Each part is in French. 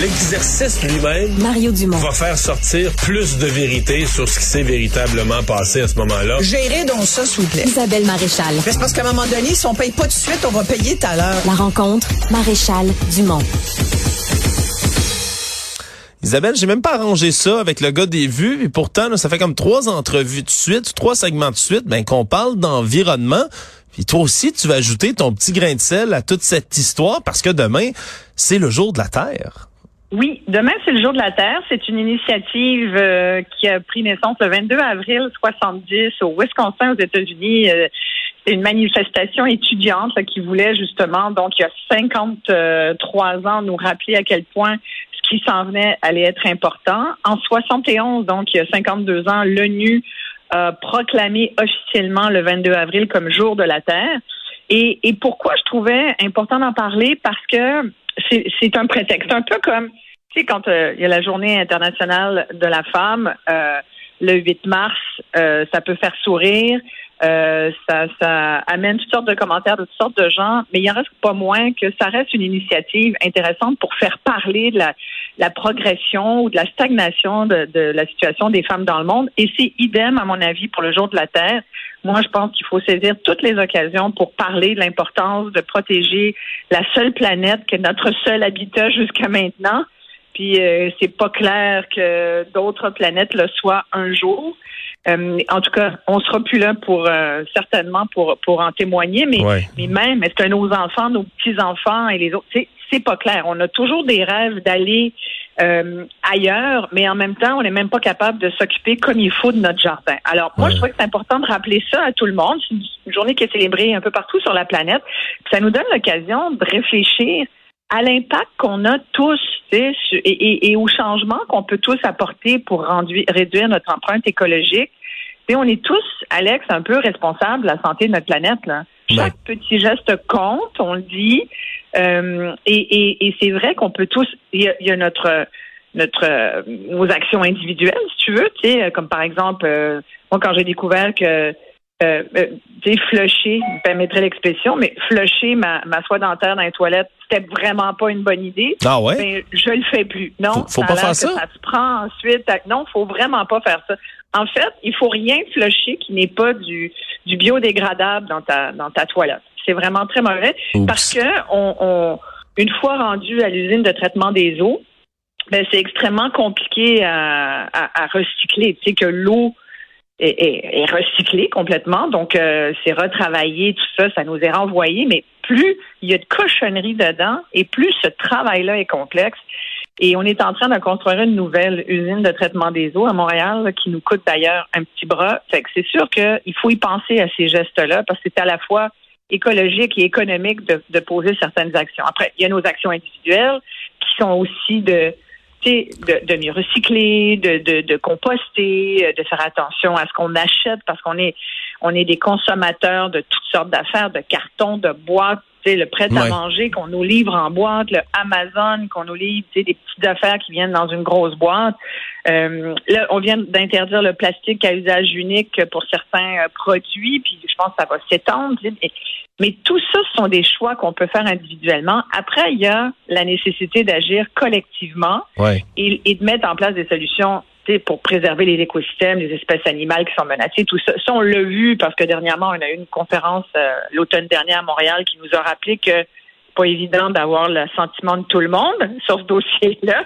L'exercice lui-même Mario Dumont. va faire sortir plus de vérité sur ce qui s'est véritablement passé à ce moment-là. Gérez donc ça, s'il vous plaît. Isabelle Maréchal. Mais c'est parce qu'à un moment donné, si on paye pas tout de suite, on va payer tout à l'heure. La rencontre, Maréchal Dumont. Isabelle, j'ai même pas arrangé ça avec le gars des vues, et pourtant, là, ça fait comme trois entrevues de suite, trois segments de suite, ben, qu'on parle d'environnement. Puis toi aussi, tu vas ajouter ton petit grain de sel à toute cette histoire parce que demain, c'est le jour de la Terre. Oui, demain c'est le jour de la Terre. C'est une initiative euh, qui a pris naissance le 22 avril 70 au Wisconsin aux États-Unis. Euh, c'est une manifestation étudiante là, qui voulait justement, donc il y a 53 ans, nous rappeler à quel point ce qui s'en venait allait être important. En 71, donc il y a 52 ans, l'ONU a proclamé officiellement le 22 avril comme jour de la Terre. Et, et pourquoi je trouvais important d'en parler? Parce que c'est un prétexte. Un peu comme, tu sais, quand euh, il y a la journée internationale de la femme, euh, le 8 mars, euh, ça peut faire sourire, ça, ça amène toutes sortes de commentaires de toutes sortes de gens, mais il en reste pas moins que ça reste une initiative intéressante pour faire parler de la, la progression ou de la stagnation de, de la situation des femmes dans le monde. Et c'est idem, à mon avis, pour le jour de la Terre. Moi, je pense qu'il faut saisir toutes les occasions pour parler de l'importance de protéger la seule planète qui est notre seul habitat jusqu'à maintenant. Puis euh, c'est pas clair que d'autres planètes le soient un jour. Euh, en tout cas, on sera plus là pour euh, certainement pour pour en témoigner, mais Ouais. mais même est-ce que nos enfants, nos petits enfants et les autres, c'est c'est pas clair. On a toujours des rêves d'aller euh, ailleurs, mais en même temps, on n'est même pas capable de s'occuper comme il faut de notre jardin. Alors, moi, Ouais. je trouve que c'est important de rappeler ça à tout le monde. C'est une journée qui est célébrée un peu partout sur la planète. Puis ça nous donne l'occasion de réfléchir à l'impact qu'on a tous tu sais, sur- et, et, et au changement qu'on peut tous apporter pour rendu- réduire notre empreinte écologique. Tu sais, on est tous, Alex, un peu responsables de la santé de notre planète. Là. Chaque petit geste compte, on le dit. Euh, et et, et c'est vrai qu'on peut tous. Il y y a notre notre euh, nos actions individuelles, si tu veux, tu sais, comme par exemple, euh, moi quand j'ai découvert que euh, euh, tu sais, flusher, me permettrait l'expression, mais flusher ma, ma soie dentaire dans les toilettes, c'était vraiment pas une bonne idée. Ah ouais? Ben, je le fais plus. Non, Faut- pas faire ça? Ça se prend ensuite. à- Non, faut vraiment pas faire ça. En fait, il faut rien flusher qui n'est pas du, du biodégradable dans ta dans ta toilette. C'est vraiment très mauvais Oups. parce que on, on- une fois rendu à l'usine de traitement des eaux, ben c'est extrêmement compliqué à, à, à recycler. Tu sais que l'eau est, est- recyclée complètement, donc euh, c'est retravaillé, tout ça, ça nous est renvoyé, mais plus il y a de cochonneries dedans et plus ce travail-là est complexe. Et on est en train de construire une nouvelle usine de traitement des eaux à Montréal là, qui nous coûte d'ailleurs un petit bras. Fait que c'est sûr qu'il faut y penser à ces gestes-là parce que c'est à la fois écologique et économique de, de poser certaines actions. Après, il y a nos actions individuelles qui sont aussi de de, de mieux recycler, de, de, de composter, euh, de faire attention à ce qu'on achète parce qu'on est on est des consommateurs de toutes sortes d'affaires, de cartons, de boîtes, le prêt à Ouais. manger qu'on nous livre en boîte, le Amazon qu'on nous livre, des petites affaires qui viennent dans une grosse boîte. Euh, là, on vient d'interdire le plastique à usage unique pour certains euh, produits, puis je pense que ça va s'étendre. mais- tout ça, ce sont des choix qu'on peut faire individuellement. Après, il y a la nécessité d'agir collectivement Ouais. et, et de mettre en place des solutions pour préserver les écosystèmes, les espèces animales qui sont menacées, tout ça. Ça, on l'a vu parce que dernièrement, on a eu une conférence euh, l'automne dernier à Montréal qui nous a rappelé que c'est pas évident d'avoir le sentiment de tout le monde sur ce dossier-là.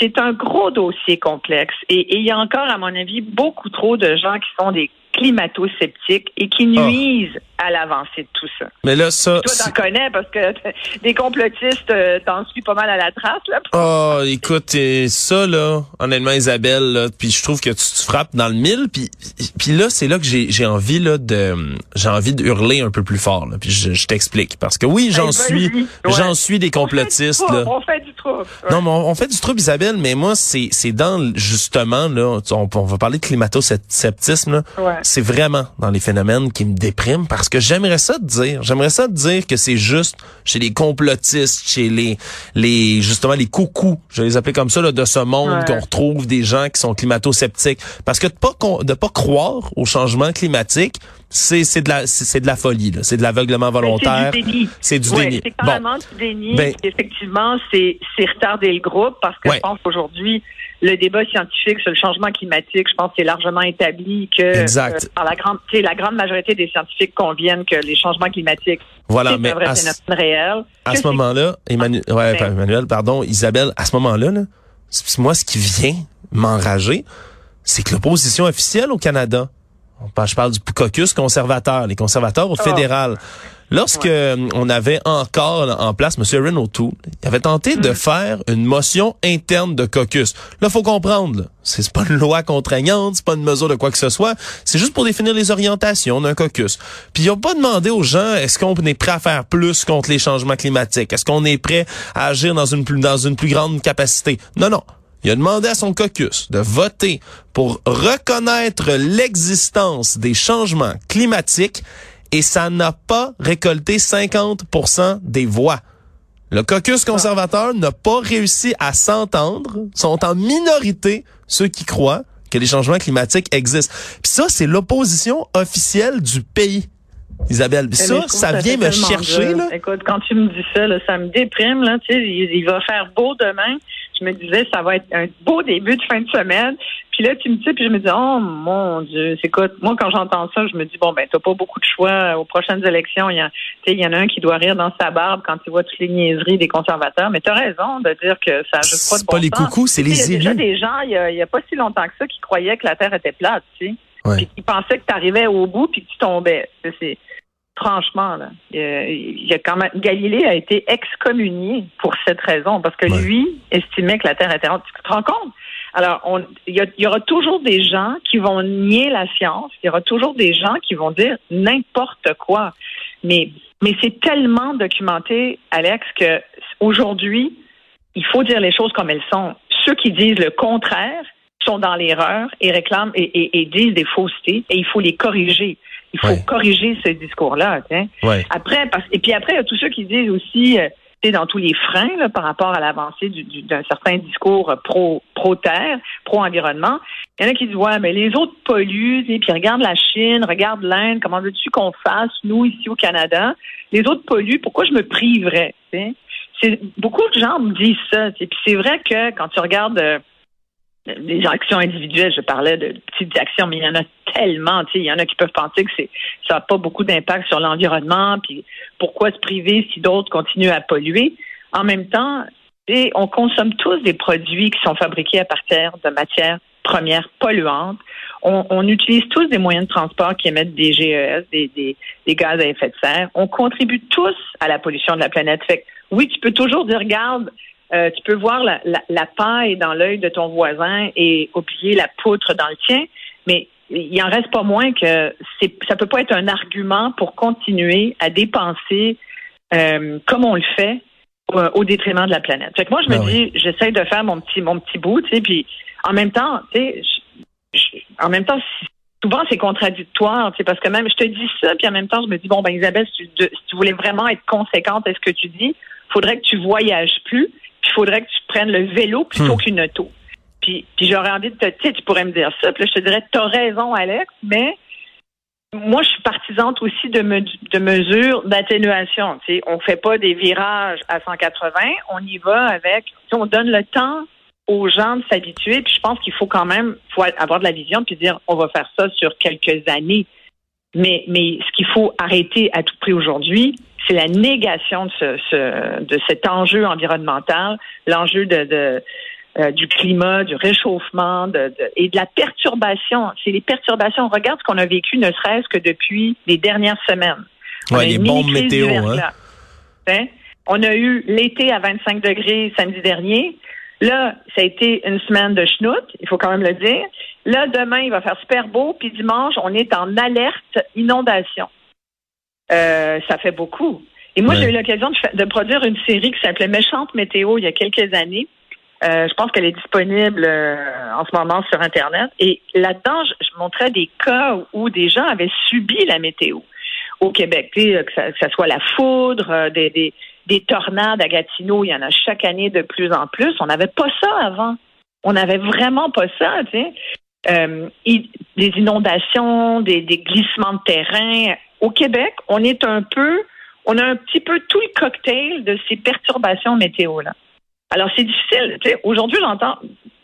C'est un gros dossier complexe et et il y a encore, à mon avis, beaucoup trop de gens qui sont des climato-sceptiques et qui nuisent à l'avancée de tout ça. Mais là, ça. Toi, c'est- t'en connais parce que des complotistes, euh, t'en suis pas mal à la trace, là. Oh, écoute, et ça là, honnêtement Isabelle, là, puis je trouve que tu, tu frappes dans le mille, puis puis là c'est là que j'ai j'ai envie là de j'ai envie de hurler un peu plus fort là, puis je, je t'explique parce que oui j'en Hey, suis. Ouais. j'en suis des complotistes on fait du là. trouble, On fait du trouble. Ouais. Non, mais on, on fait du trouble, Isabelle, mais moi, c'est c'est dans, justement, là, on, on va parler de climato-sceptisme, là. Ouais. C'est vraiment dans les phénomènes qui me dépriment parce que j'aimerais ça te dire, j'aimerais ça te dire que c'est juste chez les complotistes, chez les, les, justement, les coucous, je vais les appeler comme ça, là, de ce monde, Ouais. qu'on retrouve des gens qui sont climato-sceptiques. Parce que de pas, de pas croire au changement climatique, c'est c'est de la c'est c'est de la folie là, c'est de l'aveuglement volontaire. C'est du déni. C'est du Ouais, déni. C'est Bon, carrément du déni. Ben- Effectivement, c'est c'est retarder le groupe parce que Ouais. je pense qu'aujourd'hui, le débat scientifique sur le changement climatique, je pense que c'est largement établi que Exact. euh, par la grande, tu sais, la grande majorité des scientifiques conviennent que les changements climatiques voilà, c'est mais un vrai à, ce- phénomène réel. à ce moment-là, Emmanuel, ouais, Emmanuel, pardon, Isabelle, à ce moment-là, là, moi, ce qui vient m'enrager, c'est que l'opposition officielle au Canada, je parle du caucus conservateur, les conservateurs au Oh. Lorsque euh, on avait encore en place M. Erin O'Toole, il avait tenté Mm. de faire une motion interne de caucus. Là, faut comprendre, c'est c'est pas une loi contraignante, c'est pas une mesure de quoi que ce soit, c'est juste pour définir les orientations d'un caucus. Puis ils ont pas demandé aux gens est-ce qu'on est prêt à faire plus contre les changements climatiques, est-ce qu'on est prêt à agir dans une plus dans une plus grande capacité? Non non, il a demandé à son caucus de voter pour reconnaître l'existence des changements climatiques et ça n'a pas récolté 50% des voix. Le caucus conservateur n'a pas réussi à s'entendre, sont en minorité ceux qui croient que les changements climatiques existent. Puis ça, c'est l'opposition officielle du pays. Isabelle, ça, je trouve ça vient me chercher, là. Écoute, quand tu me dis ça, là, ça me déprime. Là, tu sais, il, il va faire beau demain. Je me disais, ça va être un beau début de fin de semaine. Puis là, tu me dis, puis je me dis, oh mon Dieu, c'est écoute, moi, quand j'entends ça, je me dis, bon, ben, t'as pas beaucoup de choix aux prochaines élections. Il y, a, il y en a un qui doit rire dans sa barbe quand il voit toutes les niaiseries des conservateurs. Mais t'as raison de dire que ça ajoute pas de C'est pas bon les coucous, c'est les Il y a déjà élus. des gens, il y a, il y a pas si longtemps que ça, qui croyaient que la Terre était plate, tu sais. Puis qui pensaient que tu arrivais au bout puis que tu tombais. C'est- franchement là, il y a- il y a quand même Galilée a été excommunié pour cette raison parce que Ouais. lui estimait que la Terre était ronde. Tu te rends compte? Alors, on- il y, a- il y aura toujours des gens qui vont nier la science. Il y aura toujours des gens qui vont dire n'importe quoi. Mais mais c'est tellement documenté, Alex, que aujourd'hui, il faut dire les choses comme elles sont. Ceux qui disent le contraire sont dans l'erreur et réclament et, et- et disent des faussetés et il faut les corriger. Il faut corriger ce discours-là. Après, parce, et puis après, il y a tous ceux qui disent aussi, euh, dans tous les freins là, par rapport à l'avancée du- du- d'un certain discours euh, pro pro terre, pro environnement. Il y en a qui disent ouais, mais les autres polluent, sais, puis regarde la Chine, regarde l'Inde, comment veux-tu qu'on fasse nous ici au Canada? Les autres polluent, pourquoi je me priverais beaucoup de gens me disent ça. Puis c'est vrai que quand tu regardes euh, les actions individuelles, je parlais de petites actions, mais il y en a tellement. tu sais, Il y en a qui peuvent penser que c'est ça n'a pas beaucoup d'impact sur l'environnement. Puis pourquoi se priver si d'autres continuent à polluer En même temps, on consomme tous des produits qui sont fabriqués à partir de matières premières polluantes. On, utilise tous des moyens de transport qui émettent des GES, des, des, des gaz à effet de serre. On contribue tous à la pollution de la planète. Fait que, oui, tu peux toujours dire, regarde, euh, tu peux voir la, la, la paille dans l'œil de ton voisin et oublier la poutre dans le tien, mais il en reste pas moins que c'est, ça peut pas être un argument pour continuer à dépenser euh, comme on le fait au, au détriment de la planète. Fait que moi, je me Ben dis, j'essaie de faire mon petit mon petit bout, tu sais, puis en même temps, tu sais, je- je- en même temps, souvent c'est contradictoire, tu sais, parce que même je te dis ça, puis en même temps, je me dis bon ben Isabelle, si tu, de- si tu voulais vraiment être conséquente à ce que tu dis, faudrait que tu voyages plus, puis faudrait que tu prennes le vélo plutôt Hmm. qu'une auto. Puis, puis j'aurais envie de te, sais, tu pourrais me dire ça, puis là, je te dirais, t'as raison, Alex, mais moi, je suis partisante aussi de, me- de mesures d'atténuation. On fait pas des virages à 180, on y va avec, on donne le temps aux gens de s'habituer. Puis je pense qu'il faut quand même faut avoir de la vision puis dire on va faire ça sur quelques années. Mais, mais ce qu'il faut arrêter à tout prix aujourd'hui, c'est la négation de, ce, ce- de cet enjeu environnemental, l'enjeu de, de, euh, du climat, du réchauffement de, de- et de la perturbation. C'est les perturbations. Regarde ce qu'on a vécu, ne serait-ce que depuis les dernières semaines. Ouais, a les bombes météo, hein. Hein? On a eu l'été à 25 degrés samedi dernier. Là, ça a été une semaine de schnout, il faut quand même le dire. Là, demain, il va faire super beau, puis dimanche, on est en alerte inondation. Euh, ça fait beaucoup. Et moi, Ouais. j'ai eu l'occasion de, de produire une série qui s'appelait Méchante météo il y a quelques années. Euh, je pense qu'elle est disponible euh, en ce moment sur Internet. Et là-dedans, je, je montrais des cas où des gens avaient subi la météo au Québec. Que, ça, que ça soit la foudre, euh, des, des, des tornades à Gatineau, il y en a chaque année de plus en plus. On n'avait pas ça avant. On n'avait vraiment pas ça, tu sais. euh, des inondations, des, des glissements de terrain. Au Québec, on est un peu, on a un petit peu tout le cocktail de ces perturbations météo-là. Alors, c'est difficile. Aujourd'hui, j'entends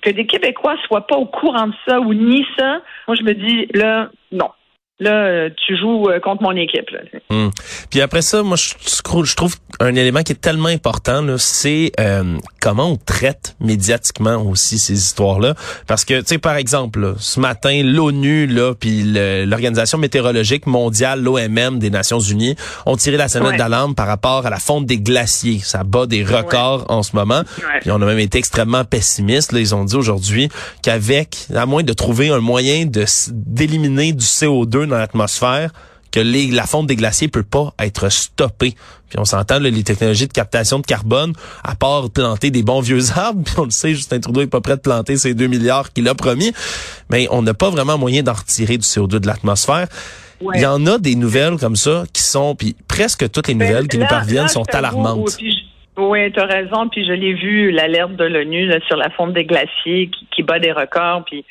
que des Québécois soient pas au courant de ça ou ni ça. Moi, je me dis, là, non là, euh, tu joues euh, contre mon équipe. Là. Hum. Puis après ça, moi, je, je trouve un élément qui est tellement important, c'est euh, comment on traite médiatiquement aussi ces histoires-là. Parce que, tu sais, par exemple, ce matin, l'ONU, là, puis l'Organisation météorologique mondiale, l'OMM des Nations Unies, ont tiré la sonnette d'alarme par rapport à la fonte des glaciers. Ça bat des records en ce moment. Puis on a même été extrêmement pessimistes. Là, ils ont dit aujourd'hui qu'avec, à moins de trouver un moyen de d'éliminer du CO2 dans l'atmosphère que la fonte des glaciers peut pas être stoppée. Puis on s'entend, les technologies de captation de carbone, à part planter des bons vieux arbres, puis on le sait, Justin Trudeau est pas prêt de planter ces 2 milliards qu'il a promis, mais on n'a pas vraiment moyen d'en retirer du CO2 de l'atmosphère. Il y en a des nouvelles comme ça qui sont, puis presque toutes les ben, nouvelles qui nous parviennent sont alarmantes. oui, tu as raison, puis je l'ai vu, l'alerte de l'ONU sur la fonte des glaciers qui, qui bat des records, puis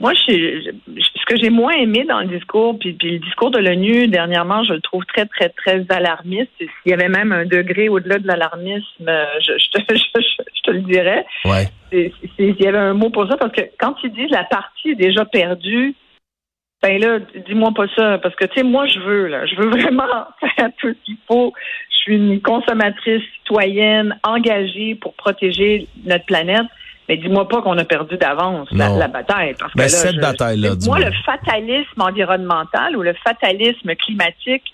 moi, je, ce que j'ai moins aimé dans le discours, puis, le discours de l'ONU dernièrement, je le trouve très, très, très alarmiste. S'il y avait même un degré au-delà de l'alarmisme, je, je, te, je, te le dirais. Ouais. S'il y avait un mot pour ça, parce que quand ils disent la partie est déjà perdue, ben là, dis-moi pas ça, parce que tu sais, moi je veux, là, je veux vraiment faire tout ce qu'il faut. Je suis une consommatrice citoyenne engagée pour protéger notre planète. Mais dis-moi pas qu'on a perdu d'avance la, bataille. Parce ben, cette bataille-là, Moi, le fatalisme environnemental ou le fatalisme climatique,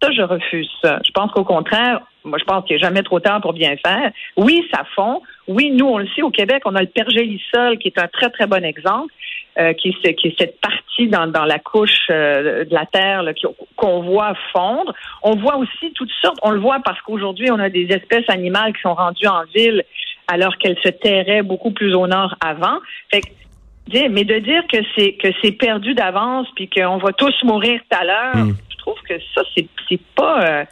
ça, je refuse ça. Je pense qu'au contraire, moi, je pense qu'il n'est jamais trop tard pour bien faire. Oui, ça fond. Oui, nous, on le sait, au Québec, on a le pergélisol, qui est un très, très bon exemple, euh, qui, est, qui est cette partie dans, dans la couche euh, de la Terre qu'on voit fondre. On voit aussi toutes sortes, on le voit parce qu'aujourd'hui, on a des espèces animales qui sont rendues en ville alors qu'elle se tairait beaucoup plus au nord avant. Fait mais de dire que c'est que c'est perdu d'avance puis qu'on va tous mourir tout à l'heure, hmm. je trouve que ça c'est c'est pas euh,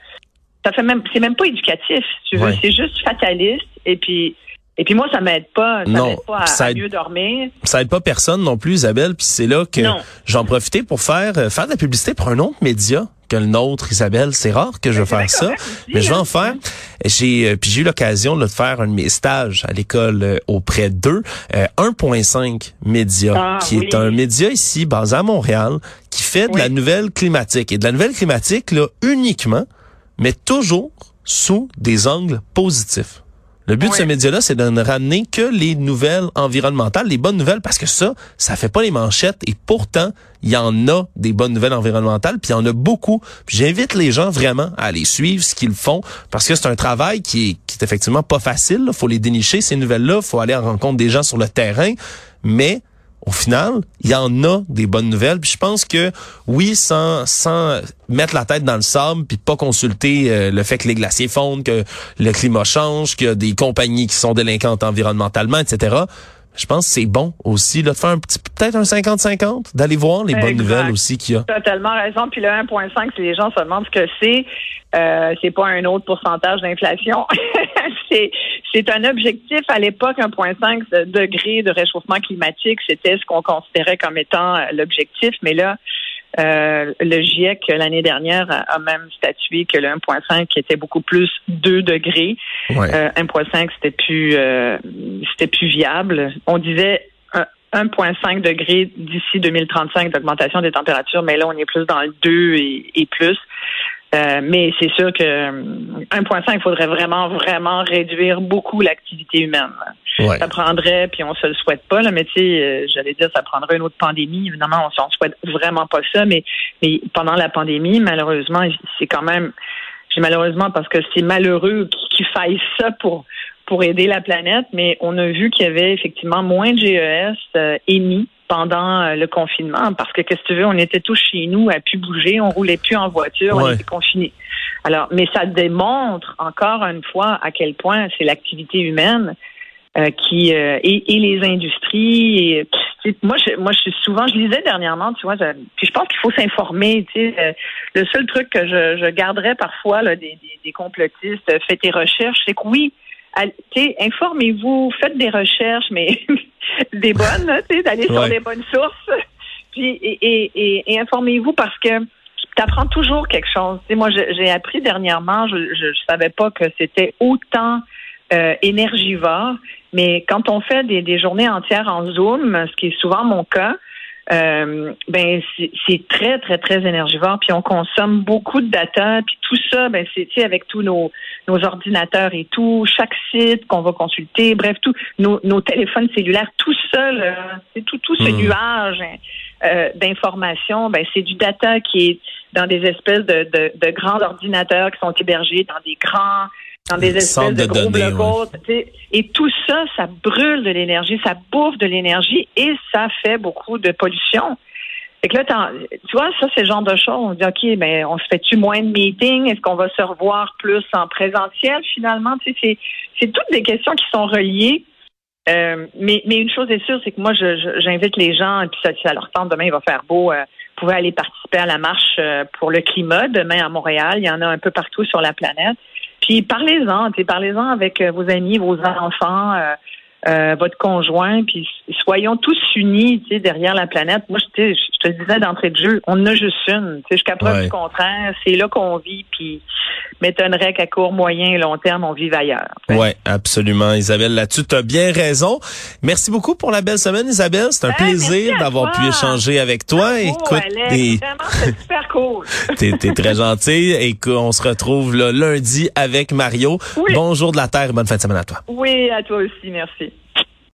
ça fait même c'est même pas éducatif, tu veux, c'est juste fataliste et puis et puis moi, ça m'aide pas. Ça m'aide pas à, mieux dormir. Ça aide pas personne non plus, Isabelle. Puis c'est là que j'en profitais pour faire euh, faire de la publicité pour un autre média que le nôtre, Isabelle. C'est rare que je ben, fasse ça, mais je vais en faire. J'ai euh, puis j'ai eu l'occasion de faire un de mes stages à l'école euh, auprès d'eux. 1.5 Média, ah, qui est un média ici basé à Montréal, qui fait de la nouvelle climatique et de la nouvelle climatique là uniquement, mais toujours sous des angles positifs. Le but de ce média-là, c'est de ne ramener que les nouvelles environnementales, les bonnes nouvelles, parce que ça, ça fait pas les manchettes. Et pourtant, il y en a des bonnes nouvelles environnementales, puis il y en a beaucoup. J'invite les gens vraiment à aller suivre ce qu'ils font, parce que c'est un travail qui est, qui est effectivement pas facile. Il faut les dénicher, ces nouvelles-là. Il faut aller en rencontre des gens sur le terrain. Mais au final, il y en a des bonnes nouvelles. Puis je pense que oui, sans sans mettre la tête dans le sable, puis pas consulter euh, le fait que les glaciers fondent, que le climat change, qu'il y a des compagnies qui sont délinquantes environnementalement, etc. Je pense que c'est bon aussi là, de faire un petit peut-être un 50-50, d'aller voir les bonnes nouvelles aussi qu'il y a. Totalement raison. Puis le 1.5, si les gens se demandent ce que c'est, euh, c'est pas un autre pourcentage d'inflation. c'est c'est un objectif à l'époque 1,5 degré de réchauffement climatique. C'était ce qu'on considérait comme étant euh, l'objectif, mais là, euh, le GIEC l'année dernière a, même statué que le 1.5 était beaucoup plus 2 degrés. 1.5 c'était plus c'était plus viable. On disait 1,5 degrés d'ici 2035 d'augmentation des températures, mais là on est plus dans le 2 et plus. Euh, mais c'est sûr que 1,5, euh, il faudrait vraiment, vraiment réduire beaucoup l'activité humaine. Ça prendrait, puis on se le souhaite pas, là, mais tu sais, euh, j'allais dire, ça prendrait une autre pandémie. Évidemment, on ne souhaite vraiment pas ça, mais, mais pendant la pandémie, malheureusement, c'est quand même, j'ai malheureusement parce que c'est malheureux qu'il faille ça pour pour aider la planète, mais on a vu qu'il y avait effectivement moins de GES émis pendant euh, le confinement parce que qu'est-ce que tu veux, on était tous chez nous, à pu bouger, on roulait plus en voiture, on était confinés. Alors, mais ça démontre encore une fois à quel point c'est l'activité humaine euh, qui euh, et, les industries. Et, moi, je, moi, je suis souvent, je lisais dernièrement, tu vois, je, puis je pense qu'il faut s'informer. Tu sais, le seul truc que je, je garderais parfois là, des, des, des complotistes, faites tes recherches, c'est que oui, informez-vous, faites des recherches, mais des bonnes, d'aller sur des bonnes sources. Puis et, et, et, et informez-vous parce que tu apprends toujours quelque chose. Tu sais, moi, j'ai appris dernièrement, je, je, je savais pas que c'était autant euh, énergivore, mais quand on fait des, des journées entières en Zoom, ce qui est souvent mon cas, euh, ben c'est très très très énergivore puis on consomme beaucoup de data puis tout ça ben c'est avec tous nos nos ordinateurs et tout chaque site qu'on va consulter bref tout nos, nos téléphones cellulaires tout ça là, c'est tout tout ce Mhm. nuage hein, euh, d'informations ben c'est du data qui est dans des espèces de, de, de grands ordinateurs qui sont hébergés dans des grands dans des espèces de, de gros données. Et tout ça, ça brûle de l'énergie, ça bouffe de l'énergie et ça fait beaucoup de pollution. Fait que là, tu vois, ça, c'est le genre de choses. On dit, OK, ben, on se fait-tu moins de meetings? Est-ce qu'on va se revoir plus en présentiel, finalement? Tu sais, c'est, toutes des questions qui sont reliées. Euh, mais, mais une chose est sûre, c'est que moi, j'invite les gens, et puis ça, si ça leur tente, demain, il va faire beau. euh, vous pouvez aller participer à la marche euh, pour le climat demain à Montréal. Il y en a un peu partout sur la planète. Puis parlez-en, parlez-en avec euh, vos amis, vos enfants, euh, votre conjoint, puis soyons tous unis, tu sais, derrière la planète. Moi, je, je te le disais d'entrée de jeu, on en a juste une. Tu sais, jusqu'à preuve Ouais. du contraire, c'est là qu'on vit, puis m'étonnerait qu'à court, moyen et long terme, on vive ailleurs. Ouais, absolument. Isabelle, là-dessus, tu as bien raison. Merci beaucoup pour la belle semaine, Isabelle. C'est un Hey, plaisir d'avoir pu échanger avec toi. Écoute, et- vraiment, super cool. t'es t'es très gentil et qu'on se retrouve lundi avec Mario. Oui. Bonjour de la Terre, bonne fin de semaine à toi. Oui, à toi aussi, merci.